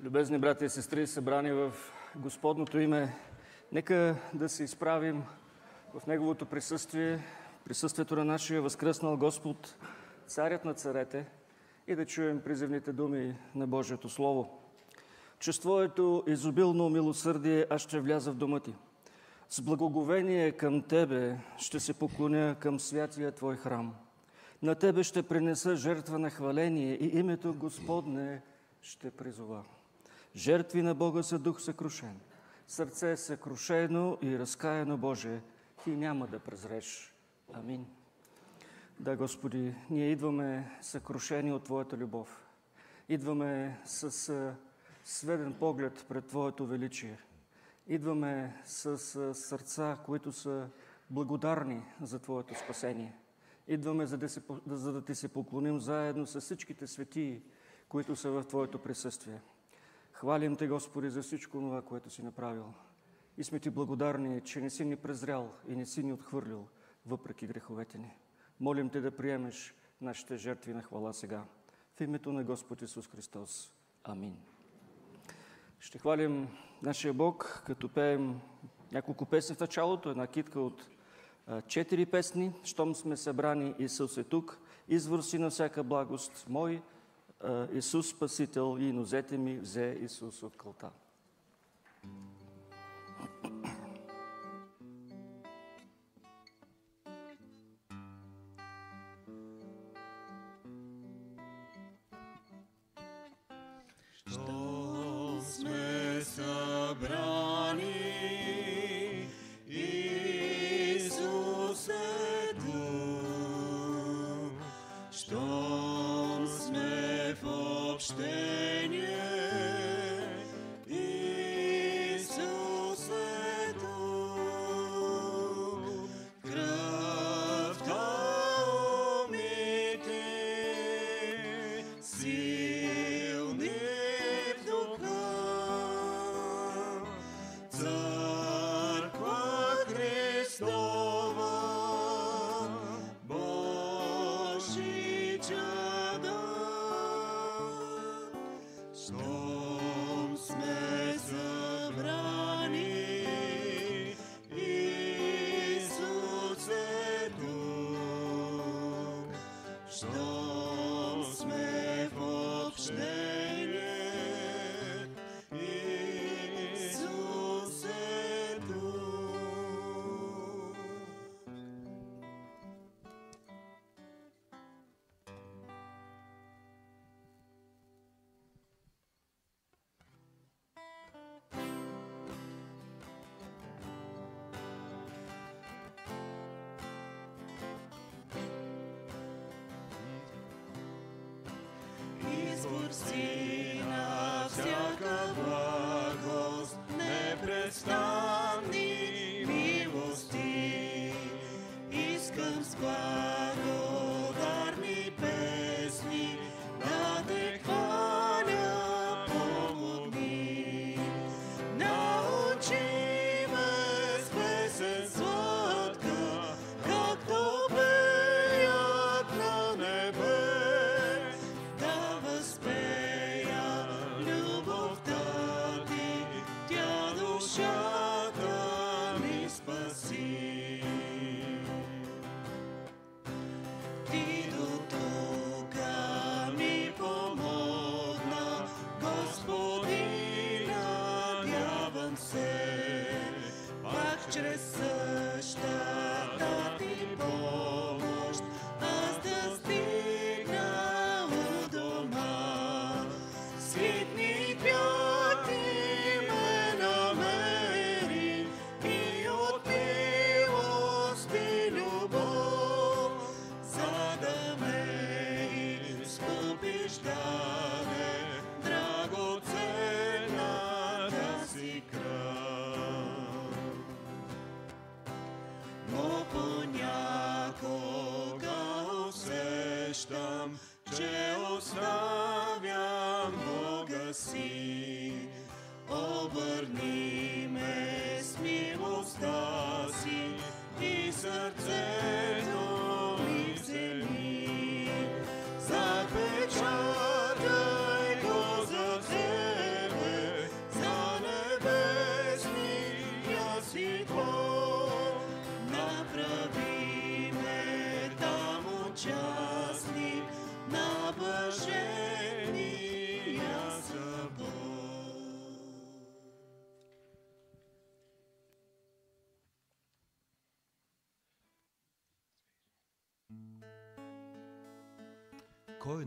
Любезни брати и сестри, събрани в Господното име, нека да се изправим в Неговото присъствие, присъствието на нашия възкръснал Господ, Царят на царете, и да чуем призивните думи на Божието Слово. Чрез Твоето изобилно милосърдие аз ще вляза в дома Ти. С благоговение към Тебе ще се поклоня към святия Твой храм. На Тебе ще принеса жертва на хваление и името Господне ще призова. Жертви на Бога са дух съкрушен, сърце съкрушено и разкаяно Боже, Ти няма да презреш. Амин. Да, Господи, ние идваме съкрушени от Твоята любов. Идваме с сведен поглед пред Твоето величие. Идваме с сърца, които са благодарни за Твоето спасение. Идваме, за да, се, за да Ти се поклоним заедно с всичките светии, които са в Твоето присъствие. Хвалим Те, Господи, за всичко това, което си направил. И сме Ти благодарни, че не си ни презрял и не си ни отхвърлил, въпреки греховете ни. Молим Те да приемеш нашите жертви на хвала сега. В името на Господ Исус Христос. Амин. Ще хвалим нашия Бог, като пеем няколко песни в началото, една китка от четири песни. Щом сме събрани, Исус е тук. Извор си на всяка благост. Мой Исус Спасител и нозете ми взе Исус от кълта. Тук. Избор си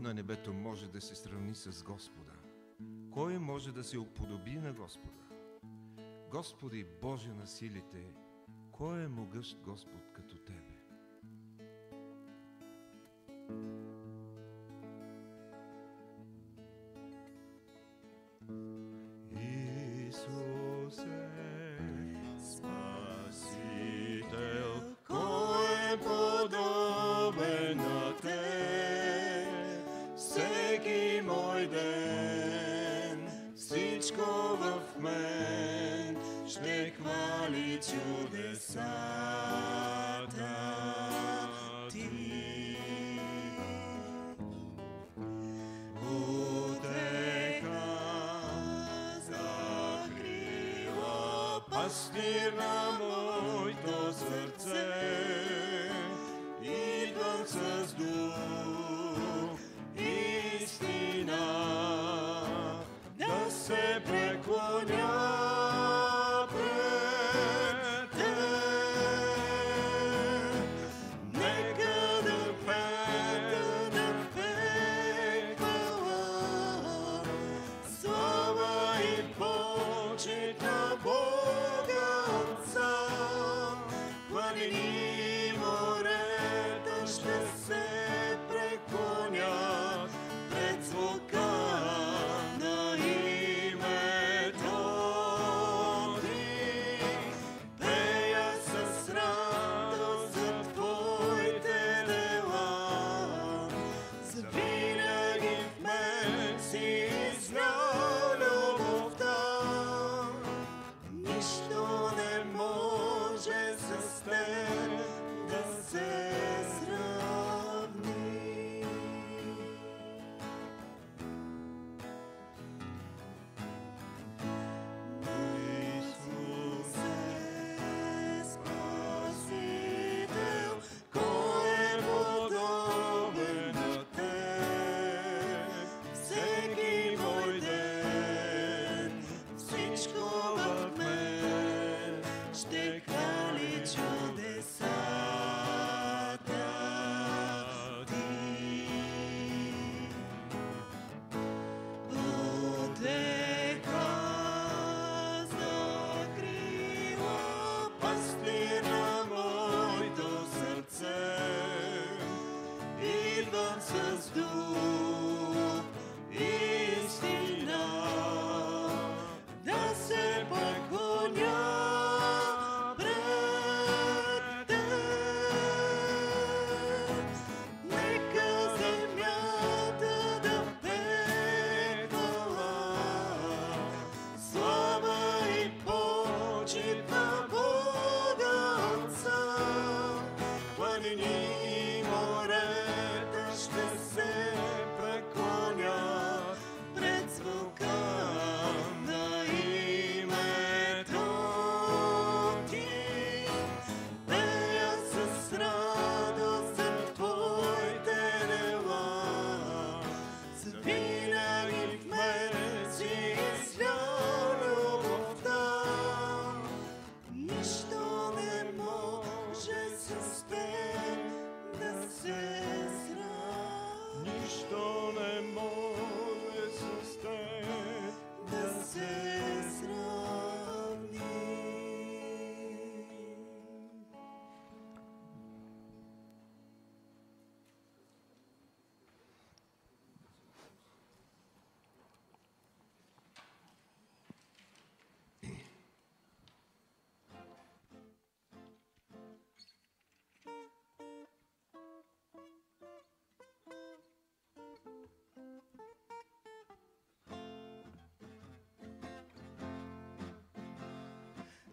на небето може да се сравни с Господа? Кой може да се уподоби на Господа? Господи Боже на силите, кой е могъщ Господ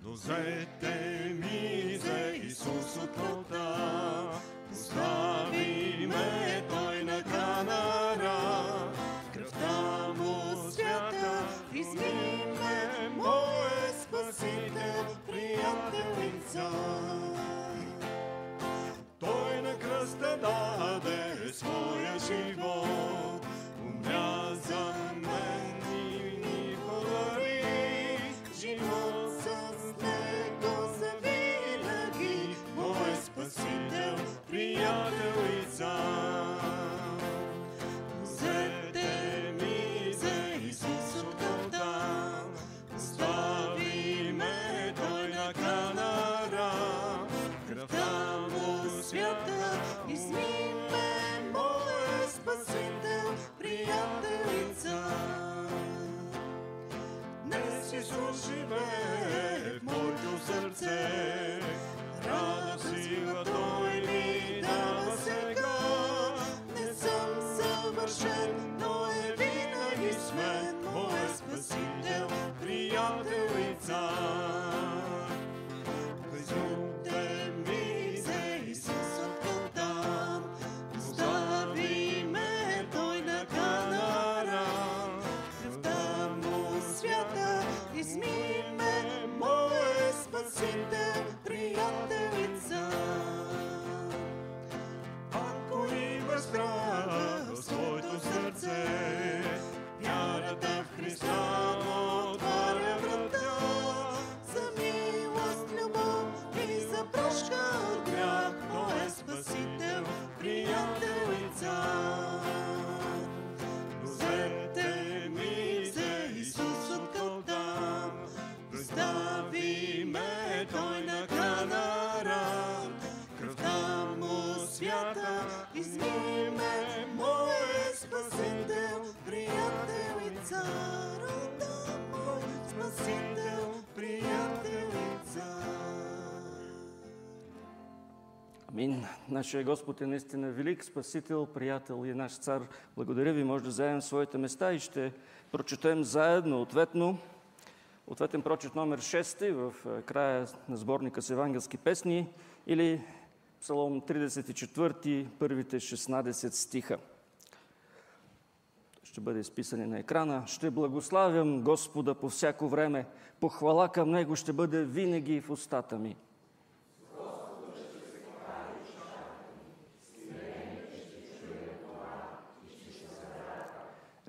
Дозете ми за Исус от плота, остави ме той на канара, кръвта Амин. Нашия Господ е наистина велик спасител, приятел и наш цар. Благодаря ви. Може да заемем своите места и ще прочетем заедно, ответно, ответен прочет номер 6 в е, края на сборника с евангелски песни или Псалом 34, първите 16 стиха. Ще бъде изписани на екрана. Ще благославям Господа по всяко време. Похвала към Него ще бъде винаги в устата ми.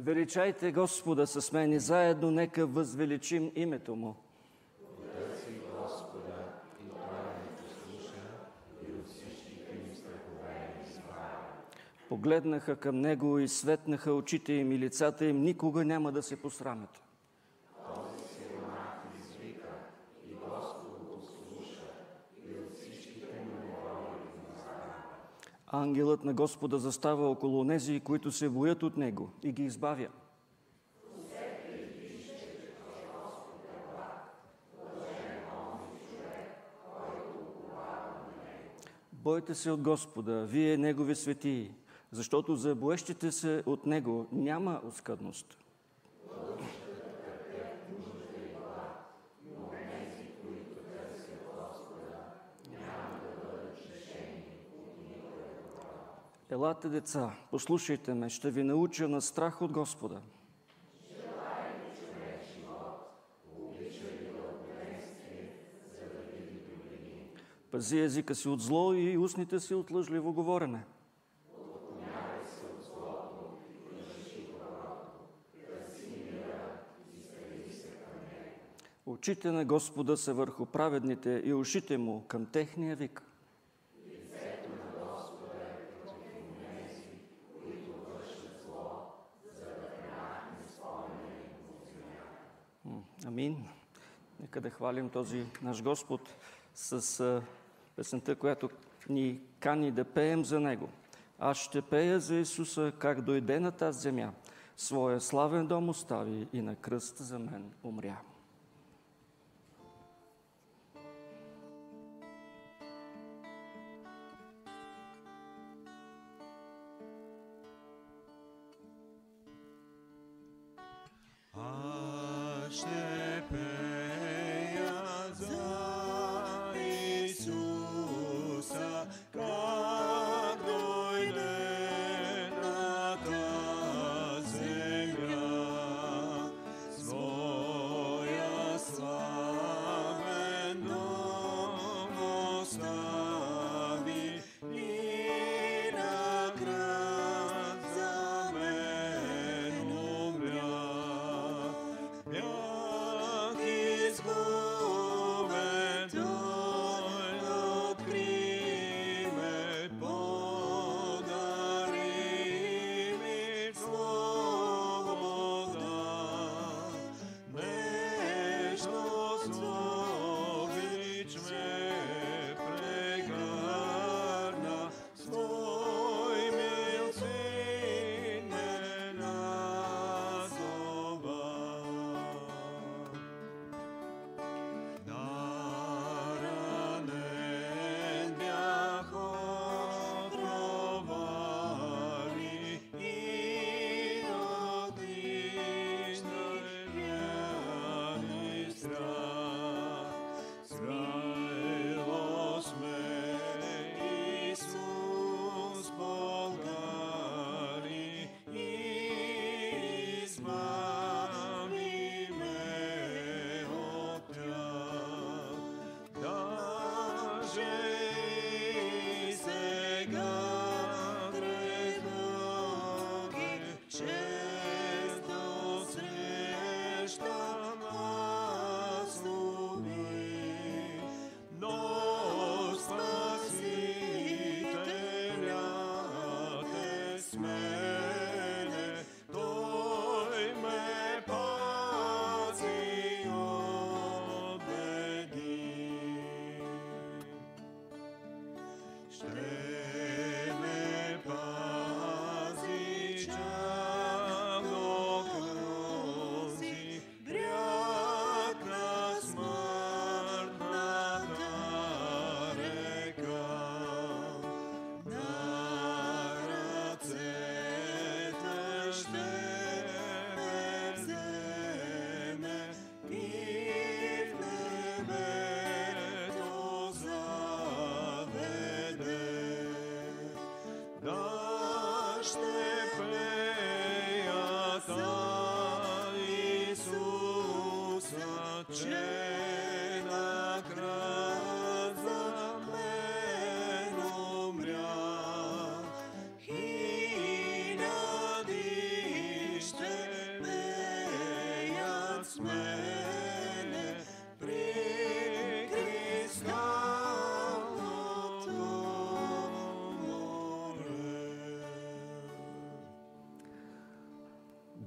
Величайте Господа с мен и заедно нека възвеличим името Му. Погледнаха към Него и светнаха очите им и лицата им, никога няма да се посрамят. Ангелът на Господа застава около нези, които се боят от Него и ги избавя. Бойте се от Господа, вие Негови светии, защото за боещите се от Него няма оскъдност. Елате, деца, послушайте ме, ще ви науча на страх от Господа. Пази езика си от зло и устните си от лъжливо говорене. Очите на Господа са върху праведните и ушите му към техния вик. Амин. Нека да хвалим този наш Господ с песента, която ни кани да пеем за Него. Аз ще пея за Исуса, как дойде на тази земя. Своя славен дом остави и на кръст за мен умря. Аз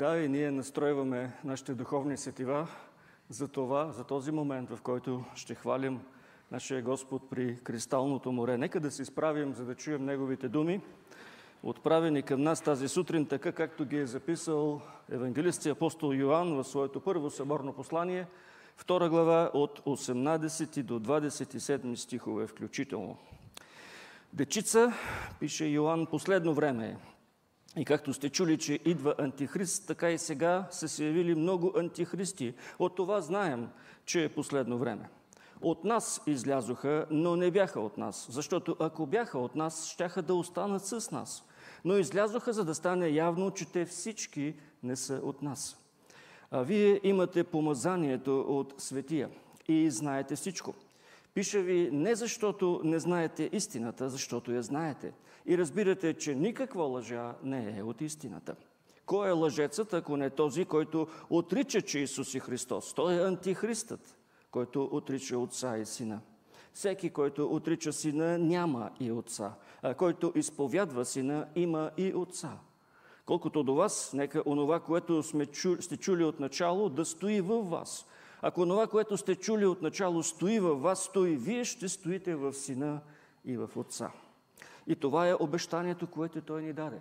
Да, и ние настройваме нашите духовни сетива за това, за този момент, в който ще хвалим нашия Господ при кристалното море. Нека да се изправим, за да чуем Неговите думи, отправени към нас тази сутрин, така както ги е записал евангелист и апостол Йоанн в своето първо съборно послание, втора глава от 18 до 27 стихове включително. Дечица, пише Йоанн, последно време е. И както сте чули, че идва антихрист, така и сега са се явили много антихристи. От това знаем, че е последно време. От нас излязоха, но не бяха от нас, защото ако бяха от нас, щяха да останат с нас. Но излязоха, за да стане явно, че те всички не са от нас. А вие имате помазанието от светия и знаете всичко. Пиша ви не защото не знаете истината, защото я знаете. И разбирате, че никаква лъжа не е от истината. Кой е лъжецът, ако не този, който отрича, че Исус е Христос? Той е антихристът, който отрича Отца и Сина. Всеки, който отрича Сина, няма и Отца, а който изповядва Сина, има и Отца. Колкото до вас, нека онова, което сме чу, сте чули от начало, да стои във вас. Ако онова, което сте чули от начало, стои във вас, то и вие ще стоите в Сина и в Отца. И това е обещанието, което Той ни даде.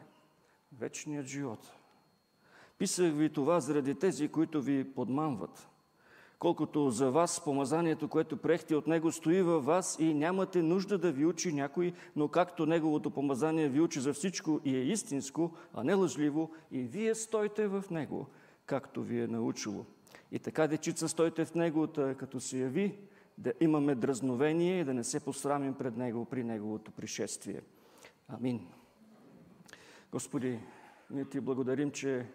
Вечният живот. Писах ви това заради тези, които ви подмамват. Колкото за вас помазанието, което приехте от Него, стои във вас и нямате нужда да ви учи някой, но както Неговото помазание ви учи за всичко и е истинско, а не лъжливо, и вие стойте в Него, както ви е научило. И така, дечица, стойте в Него, като се яви, да имаме дразновение и да не се посрамим пред Него при Неговото пришествие. Амин. Господи, ние Ти благодарим, че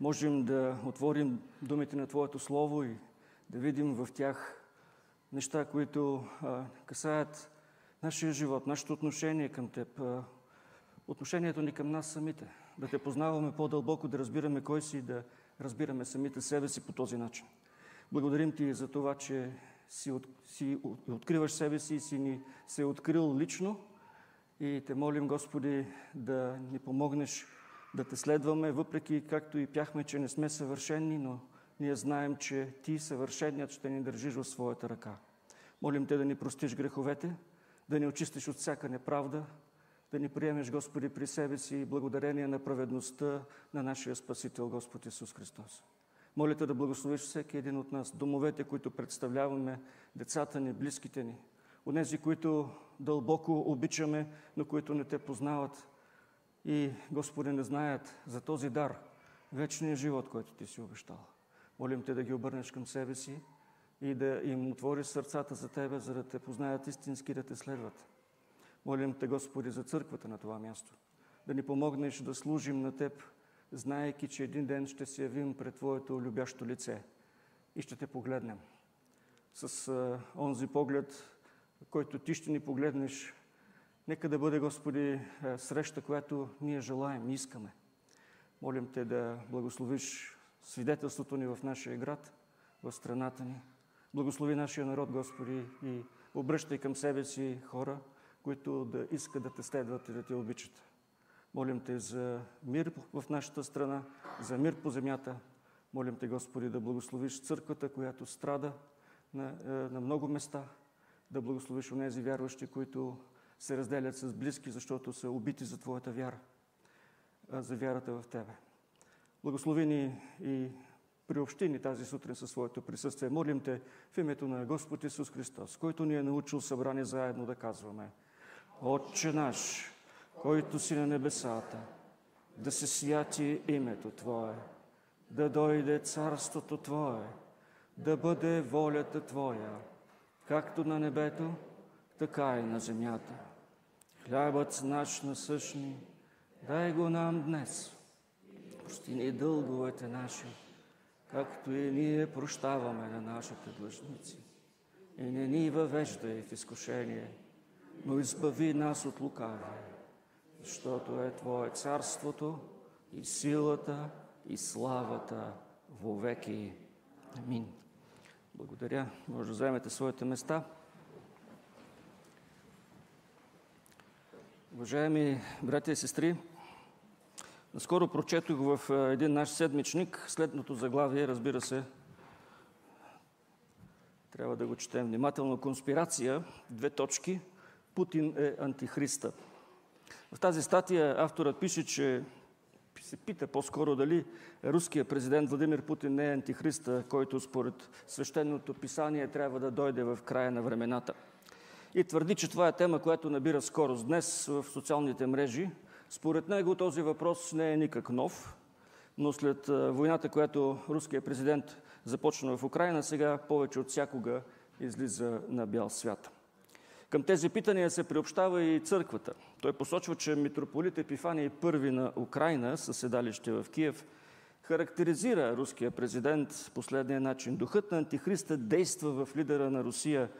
можем да отворим думите на Твоето Слово и да видим в тях неща, които а, касаят нашия живот, нашето отношение към Теб, а, отношението ни към нас самите, да Те познаваме по-дълбоко, да разбираме кой си и да разбираме самите себе си по този начин. Благодарим Ти за това, че си, от, си откриваш себе си и си ни се е открил лично и Те молим, Господи, да ни помогнеш да Те следваме, въпреки както и пяхме, че не сме съвършени, но ние знаем, че Ти съвършеният ще ни държиш в своята ръка. Молим Те да ни простиш греховете, да ни очистиш от всяка неправда, да ни приемеш, Господи, при себе си благодарение на праведността на нашия Спасител, Господ Исус Христос. Моля Те да благословиш всеки един от нас, домовете, които представляваме, децата ни, близките ни, онези, които дълбоко обичаме, но които не Те познават и, Господи, не знаят за този дар, вечния живот, който Ти си обещал. Молим Те да ги обърнеш към себе си и да им отвориш сърцата за Тебе, за да Те познаят истински, да Те следват. Молим Те, Господи, за църквата на това място. Да ни помогнеш да служим на Теб, знаеки, че един ден ще се явим пред Твоето любящо лице и ще Те погледнем. С а, онзи поглед, който Ти ще ни погледнеш, нека да бъде, Господи, а, среща, която ние желаем и искаме. Молим Те да благословиш свидетелството ни в нашия град, в страната ни. Благослови нашия народ, Господи, и обръщай към себе си хора, които да искат да те следват и да те обичат. Молим Те за мир в нашата страна, за мир по земята. Молим Те, Господи, да благословиш църквата, която страда на, на много места, да благословиш онези вярващи, които се разделят с близки, защото са убити за Твоята вяра, за вярата в Тебе. Благослови ни и приобщи ни тази сутрин със своето присъствие. Молим Те в името на Господ Исус Христос, който ни е научил събрани заедно да казваме Отче наш, който си на небесата, да се святи името Твое, да дойде царството Твое, да бъде волята Твоя, както на небето, така и на земята. Хлябът наш насъщни, дай го нам днес. Прости ни дълговете наши, както и ние прощаваме на нашите длъжници. И не ни въвеждай в изкушение, но избави нас от лукавия, защото е Твое царството и силата и славата вовеки. Амин. Благодаря. Може да вземете своите места. Уважаеми братя и сестри, наскоро прочетох в един наш седмичник следното заглавие, разбира се, трябва да го четем внимателно. Конспирация, две точки, Путин е антихриста. В тази статия авторът пише, че се пита по-скоро дали руският президент Владимир Путин не е антихриста, който според свещеното писание трябва да дойде в края на времената. И твърди, че това е тема, която набира скорост днес в социалните мрежи. Според него този въпрос не е никак нов, но след войната, която руският президент започна в Украина, сега повече от всякога излиза на бял свят. Към тези питания се приобщава и църквата. Той посочва, че митрополит Епифаний I на Украина, със седалище в Киев, характеризира руския президент последния начин. Духът на антихриста действа в лидера на Русия,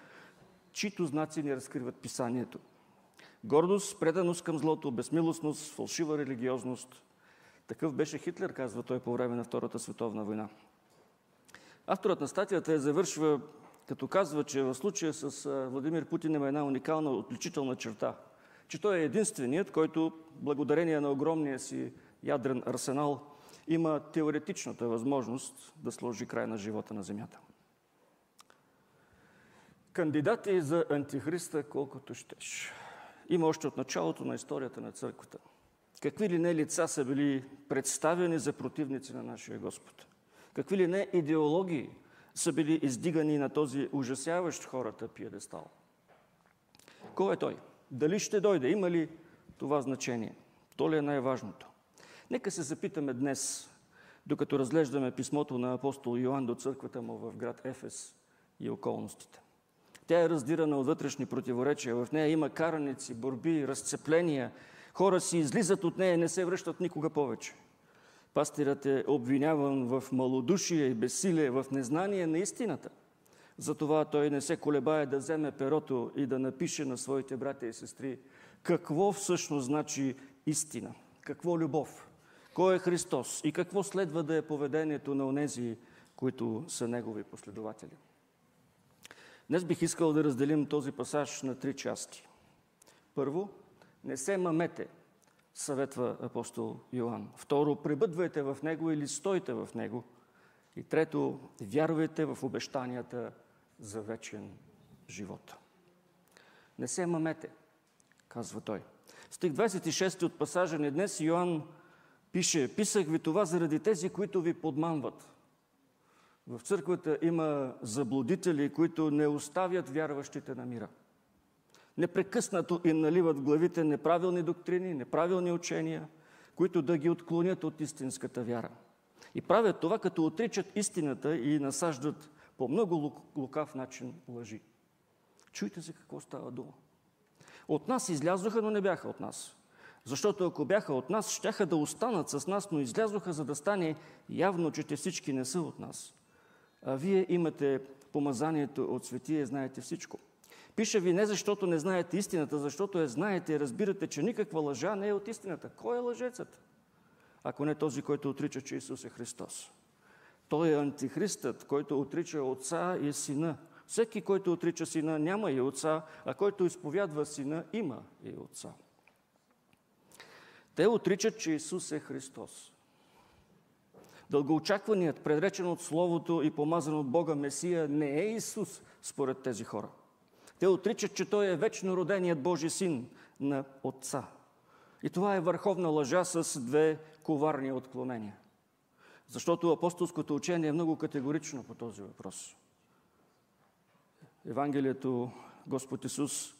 чието знаци не разкриват писанието. Гордост, преданост към злото, безмилостност, фалшива религиозност. Такъв беше Хитлер, казва той по време на Втората световна война. Авторът на статията е завършва като казва, че в случая с Владимир Путин има една уникална отличителна черта, че той е единственият, който благодарение на огромния си ядрен арсенал има теоретичната възможност да сложи край на живота на Земята. Кандидати за антихриста колкото щеш. Има още от началото на историята на църквата. Какви ли не лица са били представени за противници на нашия Господ? Какви ли не идеологии са били издигани на този ужасяващ хората пиедестал. Кой е той? Дали ще дойде? Има ли това значение? То ли е най-важното? Нека се запитаме днес, докато разглеждаме писмото на апостол Йоанн до църквата му в град Ефес и околностите. Тя е раздирана от вътрешни противоречия. В нея има караници, борби, разцепления. Хора си излизат от нея и не се връщат никога повече. Пастирът е обвиняван в малодушие и безсилие, в незнание на истината. Затова той не се колебае да вземе перото и да напише на своите братя и сестри какво всъщност значи истина, какво любов, кой е Христос и какво следва да е поведението на онези, които са Негови последователи. Днес бих искал да разделим този пасаж на три части. Първо, не се мамете – съветва апостол Йоанн. Второ, пребъдвайте в Него или стойте в Него. И трето, вярвайте в обещанията за вечен живот. Не се мамете, казва той. Стих 26 от пасажа ни днес Йоанн пише, писах ви това заради тези, които ви подманват. В църквата има заблудители, които не оставят вярващите на мира – непрекъснато им наливат в главите неправилни доктрини, неправилни учения, които да ги отклонят от истинската вяра. И правят това, като отричат истината и насаждат по много лукав начин лъжи. Чуйте се какво става дума. От нас излязоха, но не бяха от нас. Защото ако бяха от нас, щяха да останат с нас, но излязоха, за да стане явно, че те всички не са от нас. А вие имате помазанието от светия, знаете всичко. Пиша ви не защото не знаете истината, защото я знаете и разбирате, че никаква лъжа не е от истината. Кой е лъжецът? Ако не този, който отрича, че Исус е Христос. Той е антихристът, който отрича Отца и Сина. Всеки, който отрича Сина, няма и Отца, а който изповядва Сина, има и Отца. Те отричат, че Исус е Христос. Дългоочакваният, предречен от Словото и помазан от Бога Месия, не е Исус според тези хора – те отричат, че Той е вечно роденият Божи син на Отца. И това е върховна лъжа с две коварни отклонения. Защото апостолското учение е много категорично по този въпрос. Евангелието Господ Исус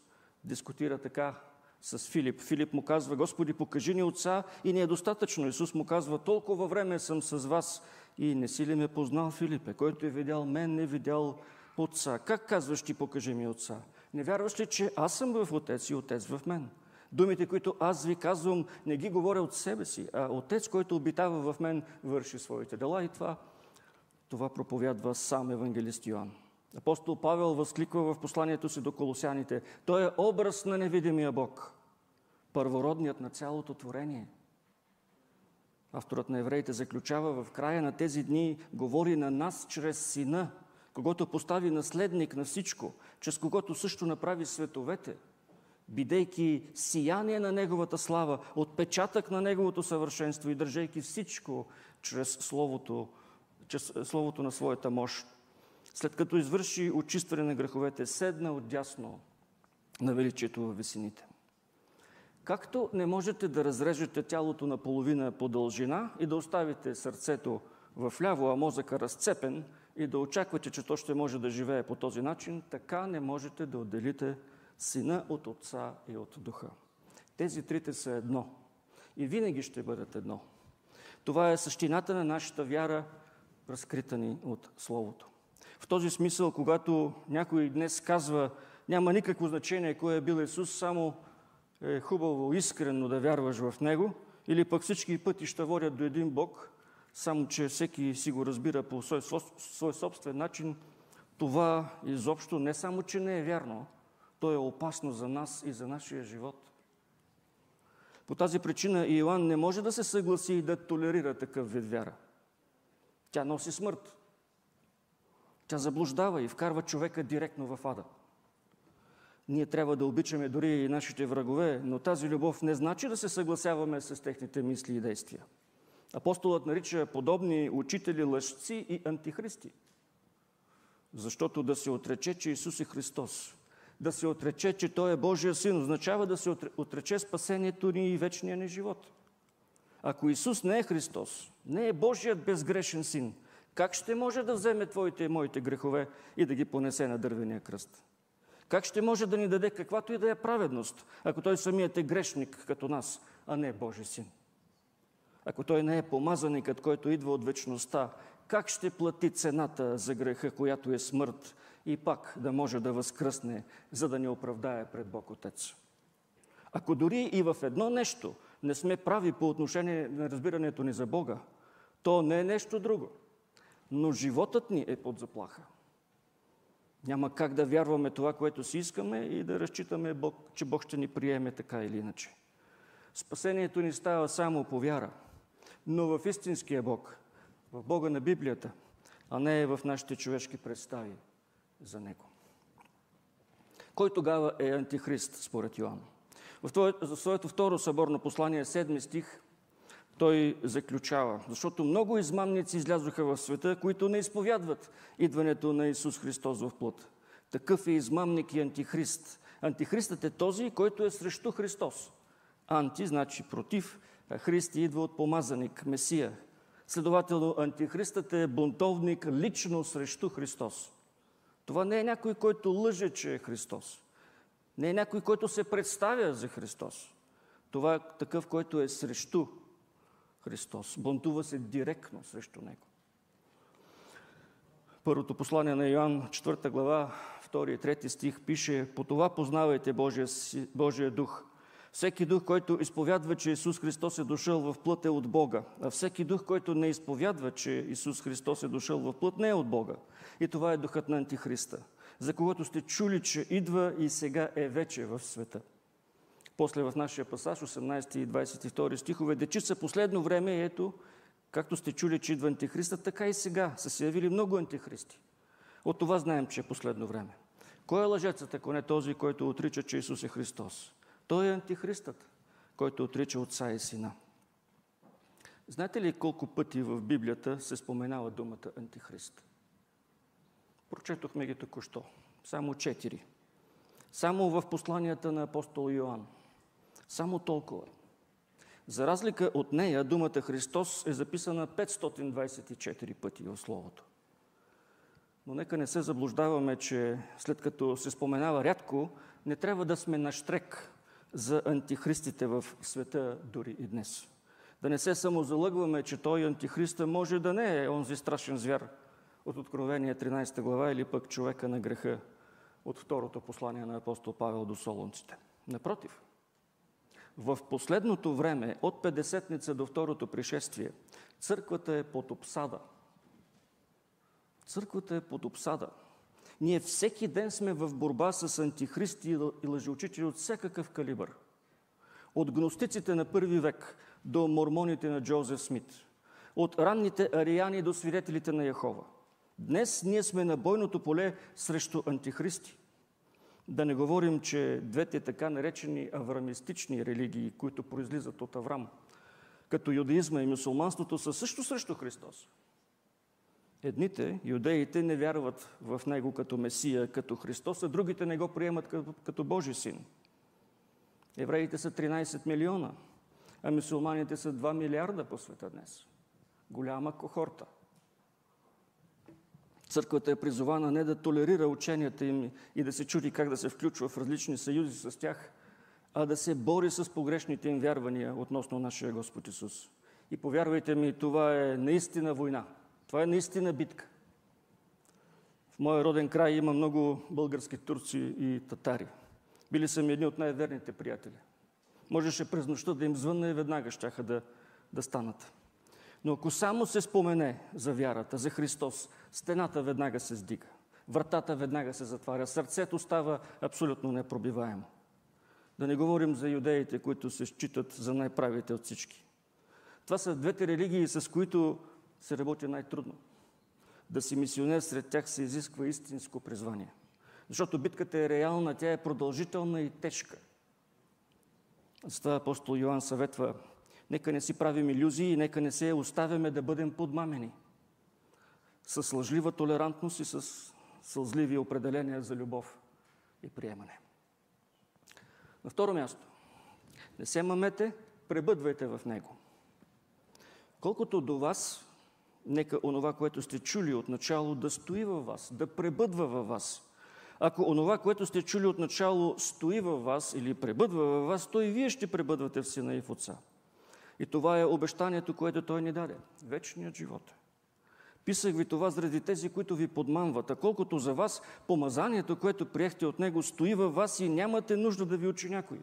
дискутира така с Филип. Филип му казва, Господи, покажи ни Отца и не е достатъчно. Исус му казва, толкова време съм с вас и не си ли ме познал, Филипе? Който е видял мен, не е видял Отца. Как казваш ти, покажи ми Отца? Не вярваш ли, че аз съм в Отец и Отец в мен? Думите, които аз ви казвам, не ги говоря от себе си, а Отец, който обитава в мен, върши своите дела и това, Това проповядва сам евангелист Йоанн. Апостол Павел възкликва в посланието си до колосяните. Той е образ на невидимия Бог, първородният на цялото творение. Авторът на евреите заключава в края на тези дни, говори на нас чрез Сина, когато постави наследник на всичко, чрез когото също направи световете, бидейки сияние на Неговата слава, отпечатък на Неговото съвършенство и държейки всичко чрез Словото, чрез Словото на своята мощ. След като извърши очистване на греховете, седна отдясно на величието във висините. Както не можете да разрежете тялото на половина по дължина и да оставите сърцето в ляво, а мозъка разцепен и да очаквате, че то ще може да живее по този начин, така не можете да отделите сина от отца и от духа. Тези трите са едно и винаги ще бъдат едно. Това е същината на нашата вяра, разкрита ни от Словото. В този смисъл, когато някой днес казва, няма никакво значение кой е бил Исус, само е хубаво искрено да вярваш в Него, или пък всички пътища водят до един Бог, само че всеки си го разбира по свой, свой собствен начин, това изобщо не само, че не е вярно, то е опасно за нас и за нашия живот. По тази причина Иоанн не може да се съгласи и да толерира такъв вид вяра. Тя носи смърт. Тя заблуждава и вкарва човека директно в ада. Ние трябва да обичаме дори и нашите врагове, но тази любов не значи да се съгласяваме с техните мисли и действия. Апостолът нарича подобни учители лъжци и антихристи. Защото да се отрече, че Исус е Христос, да се отрече, че Той е Божия син, означава да се отрече спасението ни и вечния ни живот. Ако Исус не е Христос, не е Божият безгрешен син, как ще може да вземе твоите и моите грехове и да ги понесе на дървения кръст? Как ще може да ни даде каквато и да е праведност, ако той самият е грешник като нас, а не Божи син? Ако той не е помазаникът, който идва от вечността, как ще плати цената за греха, която е смърт, и пак да може да възкръсне, за да ни оправдае пред Бог Отец? Ако дори и в едно нещо не сме прави по отношение на разбирането ни за Бога, то не е нещо друго. Но животът ни е под заплаха. Няма как да вярваме това, което си искаме и да разчитаме, Бог, че Бог ще ни приеме така или иначе. Спасението ни става само по вяра, но в истинския Бог, в Бога на Библията, а не в нашите човешки представи за Него. Кой тогава е антихрист, според Йоанн? В своето второ съборно послание, седми стих, той заключава, защото много измамници излязоха в света, които не изповядват идването на Исус Христос в плът. Такъв е измамник и антихрист. Антихристът е този, който е срещу Христос. Анти значи против, а Христ идва от помазаник, Месия. Следователно, антихристът е бунтовник лично срещу Христос. Това не е някой, който лъже, че е Христос. Не е някой, който се представя за Христос. Това е такъв, който е срещу Христос. Бунтува се директно срещу Него. Първото послание на Йоанн, 4 глава, 2 и 3 стих пише По това познавайте Божия, Божия дух. Всеки дух, който изповядва, че Исус Христос е дошъл в плът е от Бога, а всеки дух, който не изповядва, че Исус Христос е дошъл в плът, не е от Бога. И това е духът на Антихриста, за когото сте чули, че идва и сега е вече в света. После в нашия пасаж, 18 и 22 стихове, дечица последно време, и ето, както сте чули, че идва антихриста, така и сега са се явили много антихристи. От това знаем, че е последно време. Кой е лъжецът, ако не този, който отрича, че Исус е Христос? Той е антихристът, който отрича Отца и Сина. Знаете ли колко пъти в Библията се споменава думата антихрист? Прочетохме ги току-що. Само четири. Само в посланията на апостол Йоанн. Само толкова. За разлика от нея, думата Христос е записана 524 пъти в Словото. Но нека не се заблуждаваме, че след като се споменава рядко, не трябва да сме на штрек за антихристите в света дори и днес. Да не се самозалъгваме, че той антихриста може да не е онзи страшен звяр от Откровение 13 глава или пък човека на греха от второто послание на апостол Павел до Солонците. Напротив, в последното време, от Педесетница до второто пришествие, църквата е под обсада. Църквата е под обсада. Ние всеки ден сме в борба с антихристи и лъжеучители от всякакъв калибър. От гностиците на първи век до мормоните на Джозеф Смит. От ранните ариани до свидетелите на Яхова. Днес ние сме на бойното поле срещу антихристи. Да не говорим, че двете така наречени аврамистични религии, които произлизат от Аврам, като юдаизма и мусулманството, са също срещу Христос. Едните, юдеите, не вярват в Него като Месия, като Христос, а другите не го приемат като, като Божи син. Евреите са 13 милиона, а мусулманите са 2 милиарда по света днес. Голяма кохорта. Църквата е призована не да толерира ученията им и да се чуди как да се включва в различни съюзи с тях, а да се бори с погрешните им вярвания относно нашия Господ Исус. И повярвайте ми, това е наистина война. Това е наистина битка. В моя роден край има много български турци и татари. Били са ми едни от най-верните приятели. Можеше през нощта да им звънна и веднага щяха да, да станат. Но ако само се спомене за вярата, за Христос, стената веднага се сдига. Вратата веднага се затваря. Сърцето става абсолютно непробиваемо. Да не говорим за юдеите, които се считат за най-правите от всички. Това са двете религии, с които се работи най-трудно. Да си мисионер сред тях се изисква истинско призвание. Защото битката е реална, тя е продължителна и тежка. Затова апостол Йоанн съветва Нека не си правим иллюзии, нека не се оставяме да бъдем подмамени с лъжлива толерантност и с сълзливи определения за любов и приемане. На второ място, не се мамете, пребъдвайте в Него. Колкото до вас, нека онова, което сте чули от начало, да стои във вас, да пребъдва във вас. Ако онова, което сте чули от начало, стои във вас или пребъдва във вас, то и вие ще пребъдвате в Сина и в Отца. И това е обещанието, което Той ни даде. Вечният живот. Писах ви това заради тези, които ви подманват. А колкото за вас, помазанието, което приехте от Него, стои във вас и нямате нужда да ви учи някой.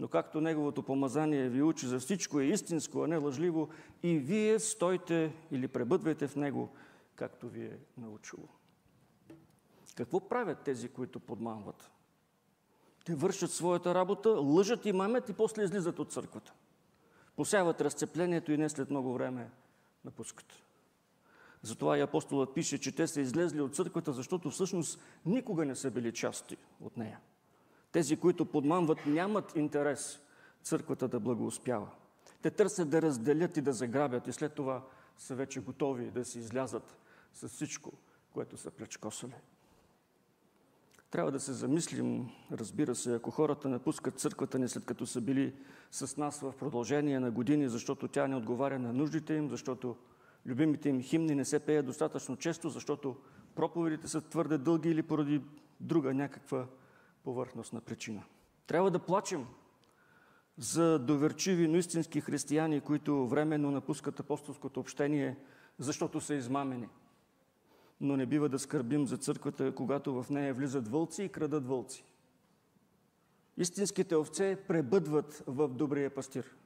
Но както Неговото помазание ви учи за всичко е истинско, а не лъжливо, и вие стойте или пребъдвайте в Него, както ви е научило. Какво правят тези, които подманват? Те вършат своята работа, лъжат и мамят и после излизат от църквата посяват разцеплението и не след много време напускат. Затова и апостолът пише, че те са излезли от църквата, защото всъщност никога не са били части от нея. Тези, които подмамват, нямат интерес църквата да благоуспява. Те търсят да разделят и да заграбят и след това са вече готови да си излязат с всичко, което са плечкосали. Трябва да се замислим, разбира се, ако хората напускат църквата ни след като са били с нас в продължение на години, защото тя не отговаря на нуждите им, защото любимите им химни не се пеят достатъчно често, защото проповедите са твърде дълги или поради друга някаква повърхностна причина. Трябва да плачем за доверчиви, но истински християни, които временно напускат апостолското общение, защото са измамени – но не бива да скърбим за църквата, когато в нея влизат вълци и крадат вълци. Истинските овце пребъдват в добрия пастир.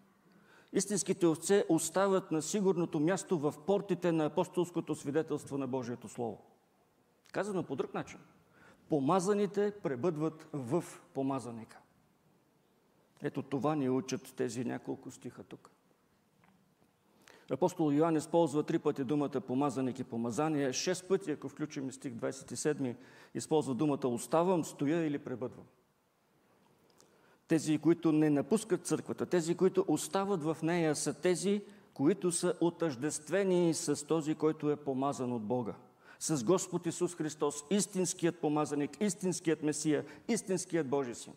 Истинските овце остават на сигурното място в портите на апостолското свидетелство на Божието Слово. Казано по друг начин. Помазаните пребъдват в помазаника. Ето това ни учат тези няколко стиха тук. Апостол Йоанн използва три пъти думата помазаник и помазание. Шест пъти, ако включим стих 27, използва думата оставам, стоя или пребъдвам. Тези, които не напускат църквата, тези, които остават в нея, са тези, които са отъждествени с този, който е помазан от Бога. С Господ Исус Христос, истинският помазаник, истинският Месия, истинският Божи син.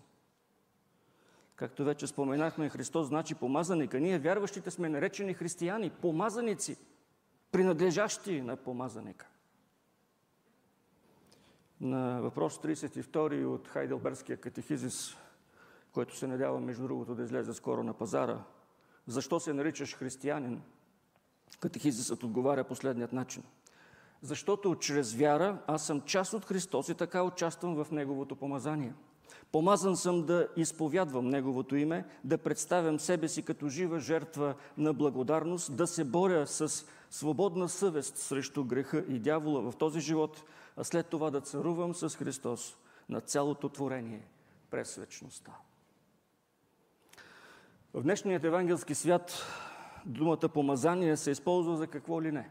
Както вече споменахме, Христос значи помазаника. Ние, вярващите, сме наречени християни, помазаници, принадлежащи на помазаника. На въпрос 32 от Хайделбергския катехизис, който се надява, между другото, да излезе скоро на пазара, защо се наричаш християнин? Катехизисът отговаря последният начин. Защото чрез вяра аз съм част от Христос и така участвам в Неговото помазание – Помазан съм да изповядвам Неговото име, да представям себе си като жива жертва на благодарност, да се боря с свободна съвест срещу греха и дявола в този живот, а след това да царувам с Христос на цялото творение през вечността. В днешният евангелски свят думата помазание се използва за какво ли не.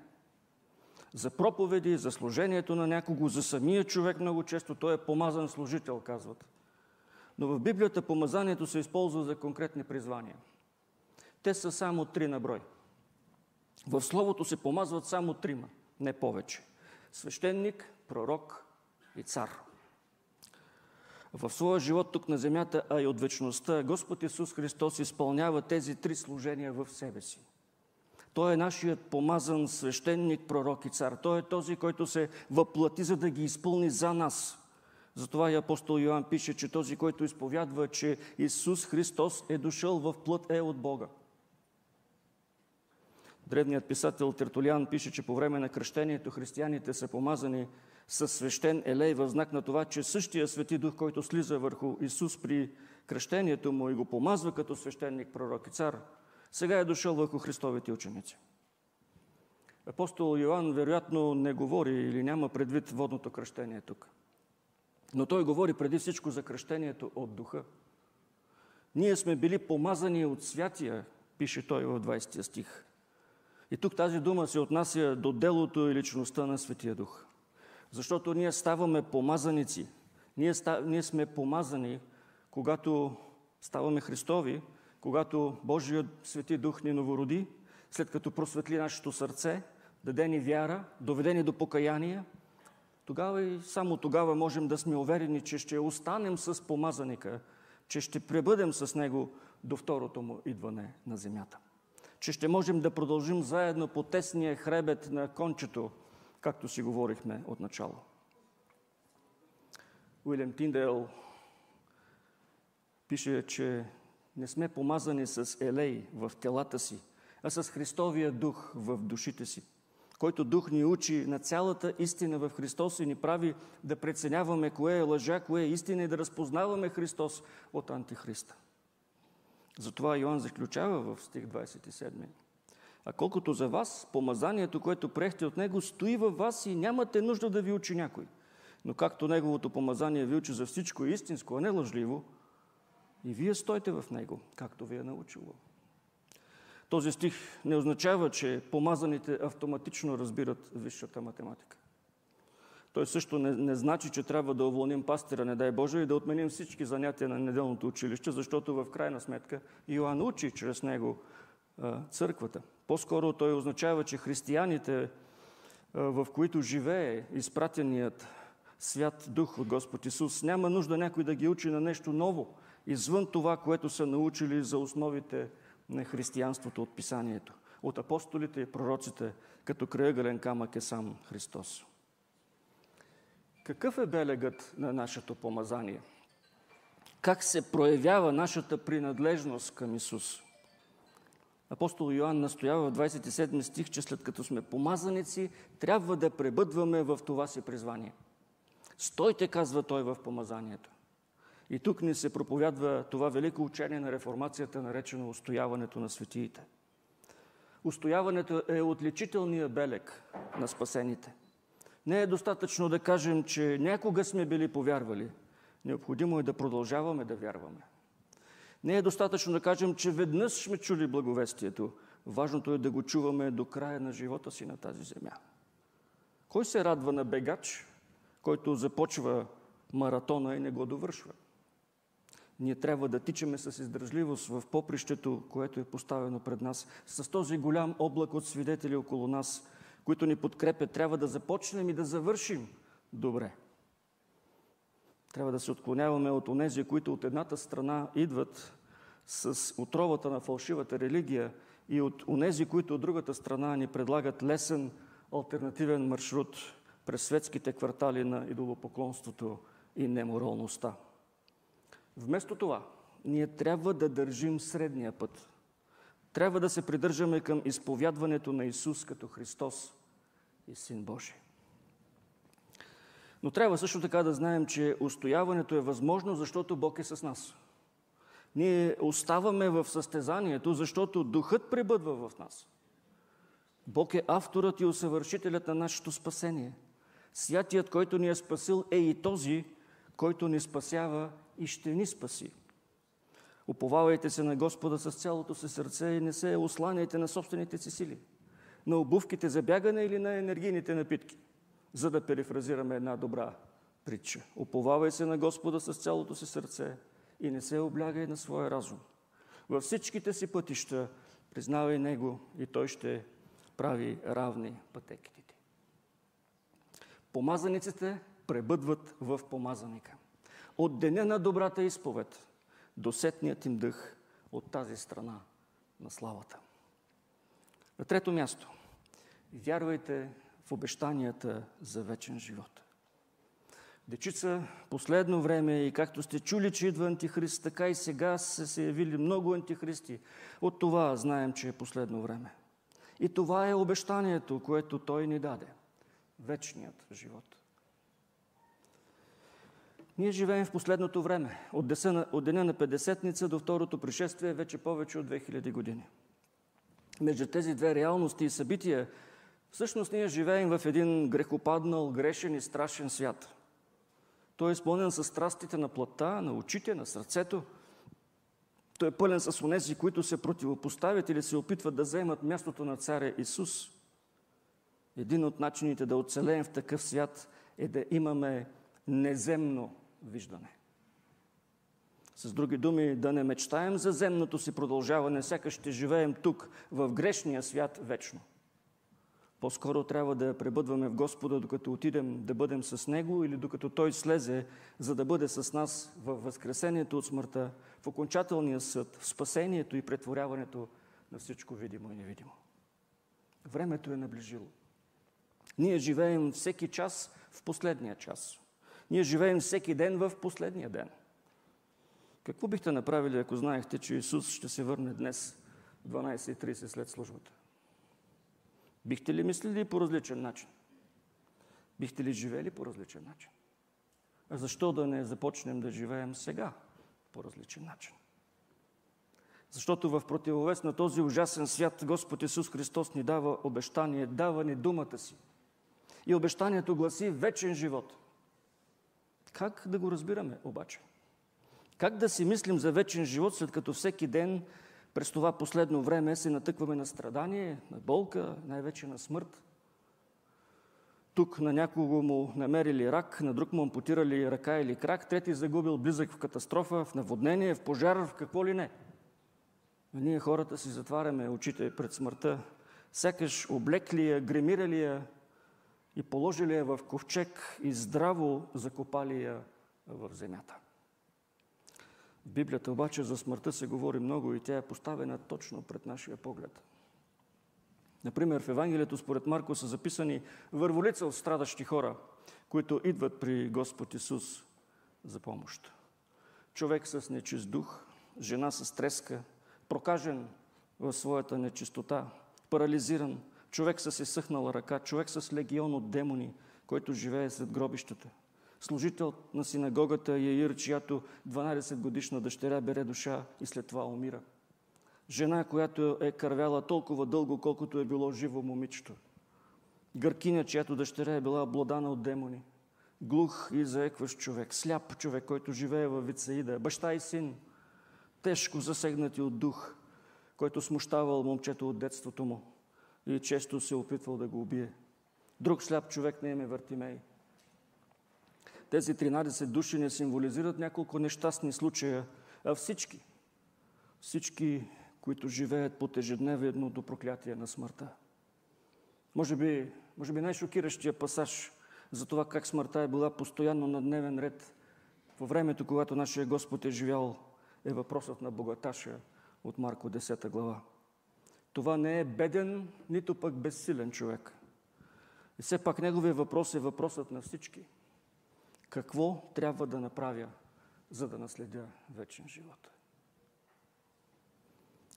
За проповеди, за служението на някого, за самия човек много често той е помазан служител, казват. Но в Библията помазанието се използва за конкретни призвания. Те са само три на брой. В Словото се помазват само трима, не повече. Свещеник, пророк и цар. В своя живот тук на земята, а и от вечността, Господ Исус Христос изпълнява тези три служения в себе си. Той е нашият помазан свещеник, пророк и цар. Той е този, който се въплати, за да ги изпълни за нас. Затова и апостол Йоанн пише, че този, който изповядва, че Исус Христос е дошъл в плът, е от Бога. Древният писател Тертулян пише, че по време на кръщението християните са помазани със свещен елей в знак на това, че същия свети дух, който слиза върху Исус при кръщението му и го помазва като свещеник, пророк и цар, сега е дошъл върху Христовите ученици. Апостол Йоанн вероятно не говори или няма предвид водното кръщение тук. Но той говори преди всичко за кръщението от духа. Ние сме били помазани от святия, пише той в 20 стих. И тук тази дума се отнася до делото и личността на Светия Дух. Защото ние ставаме помазаници. Ние, ста, ние сме помазани, когато ставаме Христови, когато Божият Свети Дух ни новороди, след като просветли нашето сърце, даде ни вяра, доведе ни до покаяние, тогава и само тогава можем да сме уверени, че ще останем с помазаника, че ще пребъдем с него до второто му идване на земята. Че ще можем да продължим заедно по тесния хребет на кончето, както си говорихме от начало. Уилям Тиндейл пише, че не сме помазани с елей в телата си, а с Христовия дух в душите си, който дух ни учи на цялата истина в Христос и ни прави да преценяваме кое е лъжа, кое е истина и да разпознаваме Христос от Антихриста. Затова Йоанн заключава в стих 27. А колкото за вас, помазанието, което приехте от Него, стои във вас и нямате нужда да ви учи някой. Но както Неговото помазание ви учи за всичко истинско, а не лъжливо, и вие стойте в Него, както ви е научило. Този стих не означава, че помазаните автоматично разбират висшата математика. Той също не, не значи, че трябва да уволним пастира, не дай Боже, и да отменим всички занятия на неделното училище, защото в крайна сметка Иоанн учи чрез него църквата. По-скоро той означава, че християните, в които живее изпратеният свят дух от Господ Исус, няма нужда някой да ги учи на нещо ново, извън това, което са научили за основите на християнството от Писанието, от апостолите и пророците, като крайъгълен камък е сам Христос. Какъв е белегът на нашето помазание? Как се проявява нашата принадлежност към Исус? Апостол Йоанн настоява в 27 стих, че след като сме помазаници, трябва да пребъдваме в това си призвание. Стойте, казва той в помазанието. И тук ни се проповядва това велико учение на реформацията, наречено устояването на светиите. Устояването е отличителния белег на спасените. Не е достатъчно да кажем, че някога сме били повярвали. Необходимо е да продължаваме да вярваме. Не е достатъчно да кажем, че веднъж сме чули благовестието. Важното е да го чуваме до края на живота си на тази земя. Кой се радва на бегач, който започва маратона и не го довършва? Ние трябва да тичаме с издръжливост в попрището, което е поставено пред нас, с този голям облак от свидетели около нас, които ни подкрепят. Трябва да започнем и да завършим добре. Трябва да се отклоняваме от онези, които от едната страна идват с отровата на фалшивата религия и от онези, които от другата страна ни предлагат лесен альтернативен маршрут през светските квартали на идолопоклонството и неморалността. Вместо това, ние трябва да държим средния път. Трябва да се придържаме към изповядването на Исус като Христос и Син Божий. Но трябва също така да знаем, че устояването е възможно, защото Бог е с нас. Ние оставаме в състезанието, защото Духът пребъдва в нас. Бог е авторът и усъвършителят на нашето спасение. Святият, който ни е спасил, е и този, който ни спасява и ще ни спаси. Уповавайте се на Господа с цялото си сърце и не се осланяйте на собствените си сили, на обувките за бягане или на енергийните напитки, за да перефразираме една добра притча. Уповавай се на Господа с цялото си сърце и не се облягай на своя разум. Във всичките си пътища признавай Него и Той ще прави равни пътеките ти. Помазаниците пребъдват в помазаника. От деня на добрата изповед до сетният им дъх от тази страна на славата. На трето място. Вярвайте в обещанията за вечен живот. Дечица, последно време и както сте чули, че идва антихрист, така и сега са се явили много антихристи. От това знаем, че е последно време. И това е обещанието, което Той ни даде. Вечният живот. Ние живеем в последното време. От, деня на Педесетница до второто пришествие вече повече от 2000 години. Между тези две реалности и събития, всъщност ние живеем в един грехопаднал, грешен и страшен свят. Той е изпълнен с страстите на плътта, на очите, на сърцето. Той е пълен с онези, които се противопоставят или се опитват да вземат мястото на царя Исус. Един от начините да оцелеем в такъв свят е да имаме неземно виждане. С други думи, да не мечтаем за земното си продължаване, сякаш ще живеем тук, в грешния свят вечно. По-скоро трябва да пребъдваме в Господа, докато отидем да бъдем с Него или докато Той слезе, за да бъде с нас в възкресението от смъртта, в окончателния съд, в спасението и претворяването на всичко видимо и невидимо. Времето е наближило. Ние живеем всеки час в последния час. Ние живеем всеки ден в последния ден. Какво бихте направили, ако знаехте, че Исус ще се върне днес в 12.30 след службата? Бихте ли мислили по различен начин? Бихте ли живели по различен начин? А защо да не започнем да живеем сега по различен начин? Защото в противовес на този ужасен свят Господ Исус Христос ни дава обещание, дава ни думата си. И обещанието гласи вечен живот – как да го разбираме обаче? Как да си мислим за вечен живот, след като всеки ден през това последно време се натъкваме на страдание, на болка, най-вече на смърт? Тук на някого му намерили рак, на друг му ампутирали ръка или крак, трети загубил близък в катастрофа, в наводнение, в пожар, в какво ли не. А ние хората си затваряме очите пред смъртта, сякаш облекли я, гремирали я, и положили я в ковчег и здраво закопали я в земята. В Библията обаче за смъртта се говори много и тя е поставена точно пред нашия поглед. Например, в Евангелието според Марко са записани върволица от страдащи хора, които идват при Господ Исус за помощ. Човек с нечист дух, жена с треска, прокажен в своята нечистота, парализиран, човек с изсъхнала ръка, човек с легион от демони, който живее след гробищата. Служител на синагогата Яир, чиято 12 годишна дъщеря бере душа и след това умира. Жена, която е кървяла толкова дълго, колкото е било живо момичето. Гъркиня, чиято дъщеря е била обладана от демони. Глух и заекващ човек, сляп човек, който живее във Вицаида, баща и син, тежко засегнати от дух, който смущавал момчето от детството му и често се е опитвал да го убие. Друг сляп човек не име Вартимей. Тези 13 души не символизират няколко нещастни случая, а всички, всички, които живеят под ежедневието проклятие на смъртта. Може би, може би най-шокиращия пасаж за това как смъртта е била постоянно на дневен ред във времето, когато нашия Господ е живял, е въпросът на богаташа от Марко 10 глава. Това не е беден, нито пък безсилен човек. И все пак неговия въпрос е въпросът на всички. Какво трябва да направя, за да наследя вечен живот?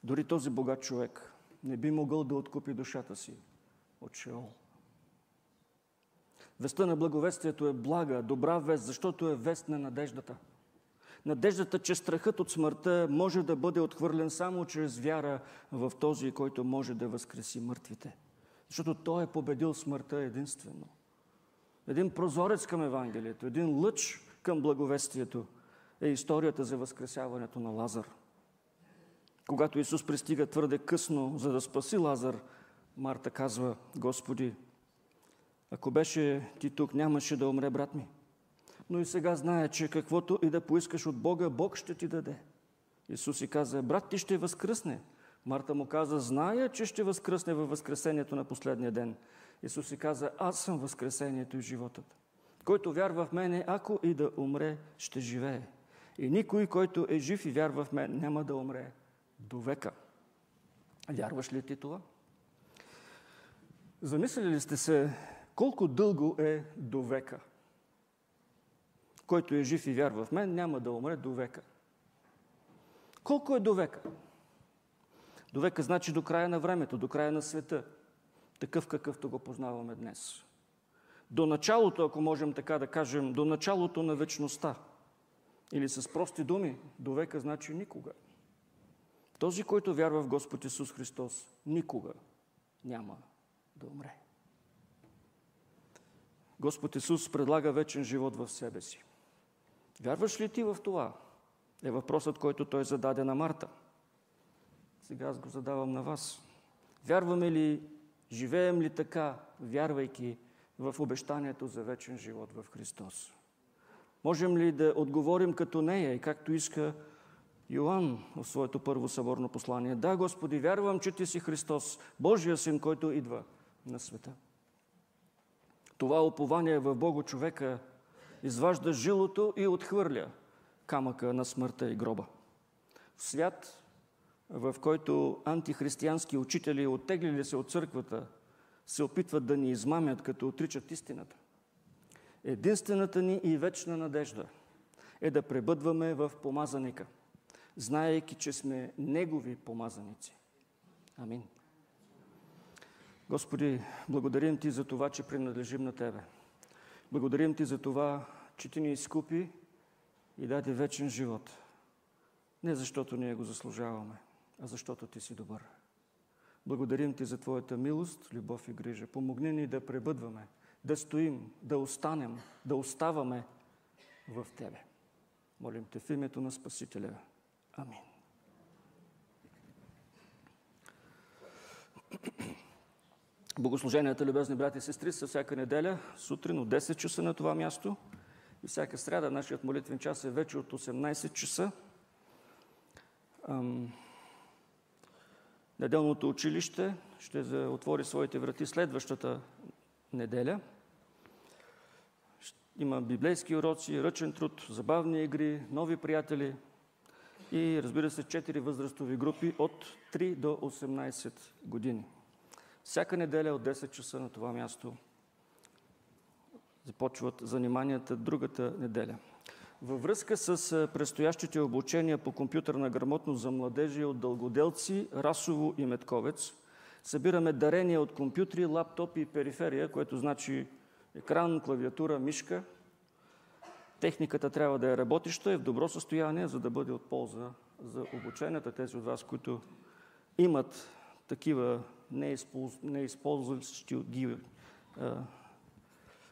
Дори този богат човек не би могъл да откупи душата си от Шеол. Вестта на благовестието е блага, добра вест, защото е вест на надеждата. Надеждата, че страхът от смъртта може да бъде отхвърлен само чрез вяра в този, който може да възкреси мъртвите. Защото Той е победил смъртта единствено. Един прозорец към Евангелието, един лъч към благовестието е историята за възкресяването на Лазар. Когато Исус пристига твърде късно, за да спаси Лазар, Марта казва, Господи, ако беше ти тук, нямаше да умре брат ми. Но и сега знае, че каквото и да поискаш от Бога, Бог ще ти даде. Исус си каза, брат ти ще възкръсне. Марта му каза, зная, че ще възкръсне във възкресението на последния ден. Исус си каза, аз съм възкресението и животът. Който вярва в мене, ако и да умре, ще живее. И никой, който е жив и вярва в мен, няма да умре до века. Вярваш ли ти това? Замислили ли сте се колко дълго е до века? Който е жив и вярва в мен, няма да умре до века. Колко е до века? До века значи до края на времето, до края на света. Такъв какъвто го познаваме днес. До началото, ако можем така да кажем, до началото на вечността. Или с прости думи, до века значи никога. Този, който вярва в Господ Исус Христос, никога няма да умре. Господ Исус предлага вечен живот в себе си. Вярваш ли ти в това? Е въпросът, който той зададе на Марта. Сега аз го задавам на вас. Вярваме ли, живеем ли така, вярвайки в обещанието за вечен живот в Христос? Можем ли да отговорим като нея и както иска Йоанн в своето първо съборно послание? Да, Господи, вярвам, че Ти си Христос, Божия Син, който идва на света. Това упование в Бого човека изважда жилото и отхвърля камъка на смъртта и гроба. В свят, в който антихристиянски учители, оттеглили се от църквата, се опитват да ни измамят, като отричат истината. Единствената ни и вечна надежда е да пребъдваме в помазаника, знаейки, че сме Негови помазаници. Амин. Господи, благодарим Ти за това, че принадлежим на Тебе. Благодарим Ти за това, че Ти ни изкупи и даде вечен живот. Не защото ние го заслужаваме, а защото Ти си добър. Благодарим Ти за Твоята милост, любов и грижа. Помогни ни да пребъдваме, да стоим, да останем, да оставаме в Тебе. Молим Те в името на Спасителя. Амин. Богослуженията, любезни брати и сестри, са всяка неделя, сутрин от 10 часа на това място. И всяка сряда нашият молитвен час е вече от 18 часа. Неделното училище ще отвори своите врати следващата неделя. Има библейски уроци, ръчен труд, забавни игри, нови приятели и разбира се, четири възрастови групи от 3 до 18 години. Всяка неделя от 10 часа на това място започват заниманията другата неделя. Във връзка с предстоящите обучения по компютърна грамотност за младежи от Дългоделци, Расово и Метковец, събираме дарения от компютри, лаптопи и периферия, което значи екран, клавиатура, мишка. Техниката трябва да е работеща и в добро състояние, за да бъде от полза за обученията. Тези от вас, които имат такива неизползващи ги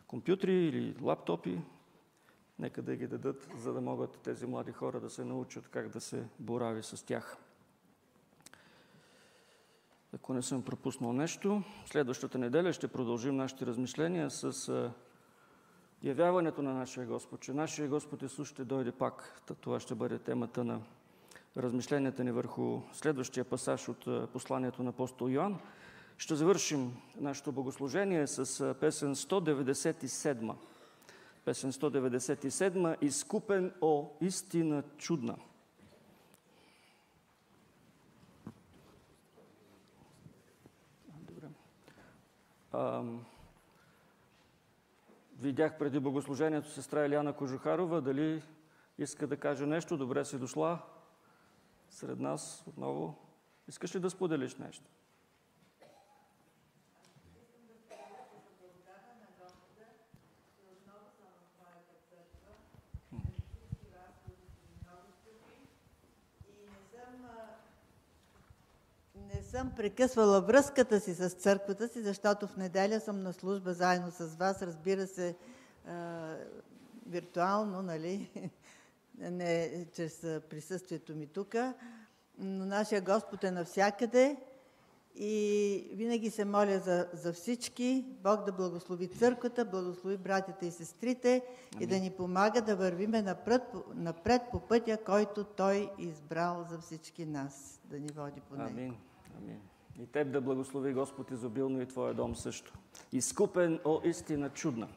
компютри или лаптопи, нека да ги дадат, за да могат тези млади хора да се научат как да се борави с тях. Ако не съм пропуснал нещо, следващата неделя ще продължим нашите размишления с явяването на нашия Господ, че нашия Господ Исус ще дойде пак. Това ще бъде темата на размишленията ни върху следващия пасаж от посланието на апостол Йоанн. Ще завършим нашето богослужение с песен 197. Песен 197 Изкупен, о, истина чудна. Видях преди богослужението сестра Елиана Кожухарова. Дали иска да каже нещо? Добре си дошла сред нас отново. Искаш ли да споделиш нещо? Не съм прекъсвала връзката си с църквата си, защото в неделя съм на служба заедно с вас, разбира се, виртуално, нали? Не чрез присъствието ми тук. Но нашия Господ е навсякъде и винаги се моля за, за всички. Бог да благослови църквата, благослови братята и сестрите и да ни помага да вървиме напред, напред по пътя, който Той избрал за всички нас, да ни води по него. Амин. Амин. И теб да благослови Господ изобилно и твоя дом също. Изкупен, о истина чудна.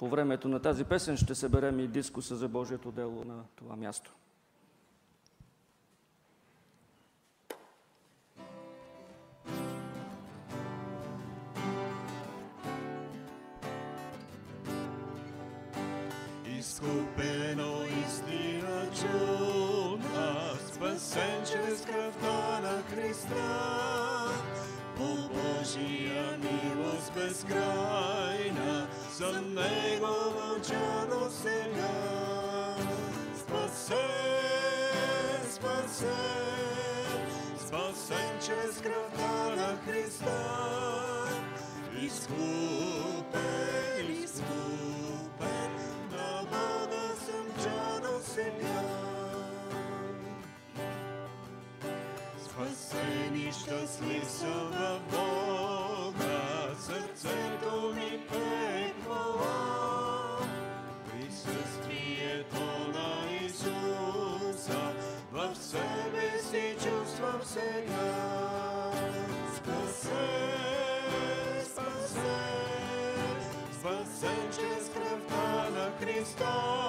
По времето на тази песен ще съберем и дискуса за Божието дело на това място. Изкупено истина чудна, спасен чрез кръвта на Христа. По Божия милост безкрайна, за чадо сега. Спасен, спасен, спасен чрез кръвта на Христа. Изкупен, изкупен, на Бога съм чадо сега. Спасен и щастлив съм в Бога, на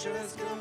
спасен чрез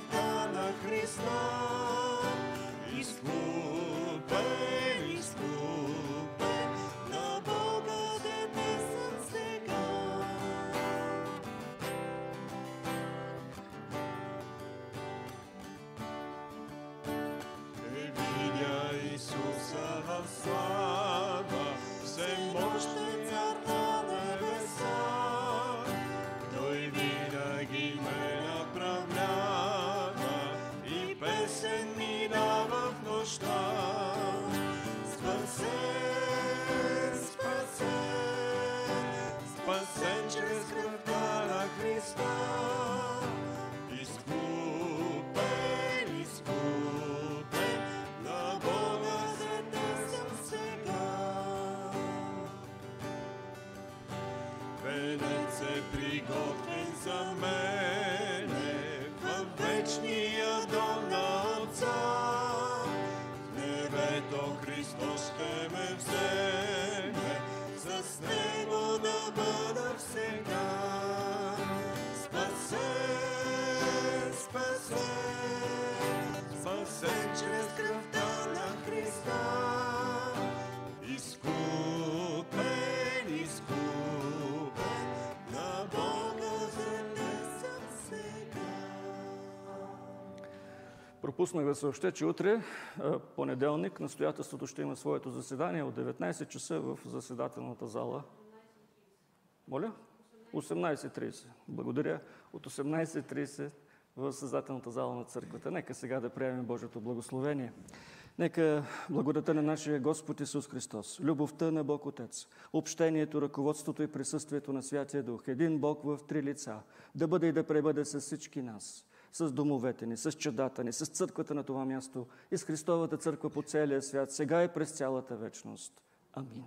е приготвен за мене Пропуснах да съобщя, че утре, а, понеделник, настоятелството ще има своето заседание от 19 часа в заседателната зала. Моля? 18.30. Благодаря. От 18.30 в създателната зала на църквата. Нека сега да приемем Божието благословение. Нека благодата на нашия Господ Исус Христос, любовта на Бог Отец, общението, ръководството и присъствието на Святия Дух, един Бог в три лица, да бъде и да пребъде с всички нас, с домовете ни, с чадата ни, с църквата на това място и с Христовата църква по целия свят, сега и през цялата вечност. Амин.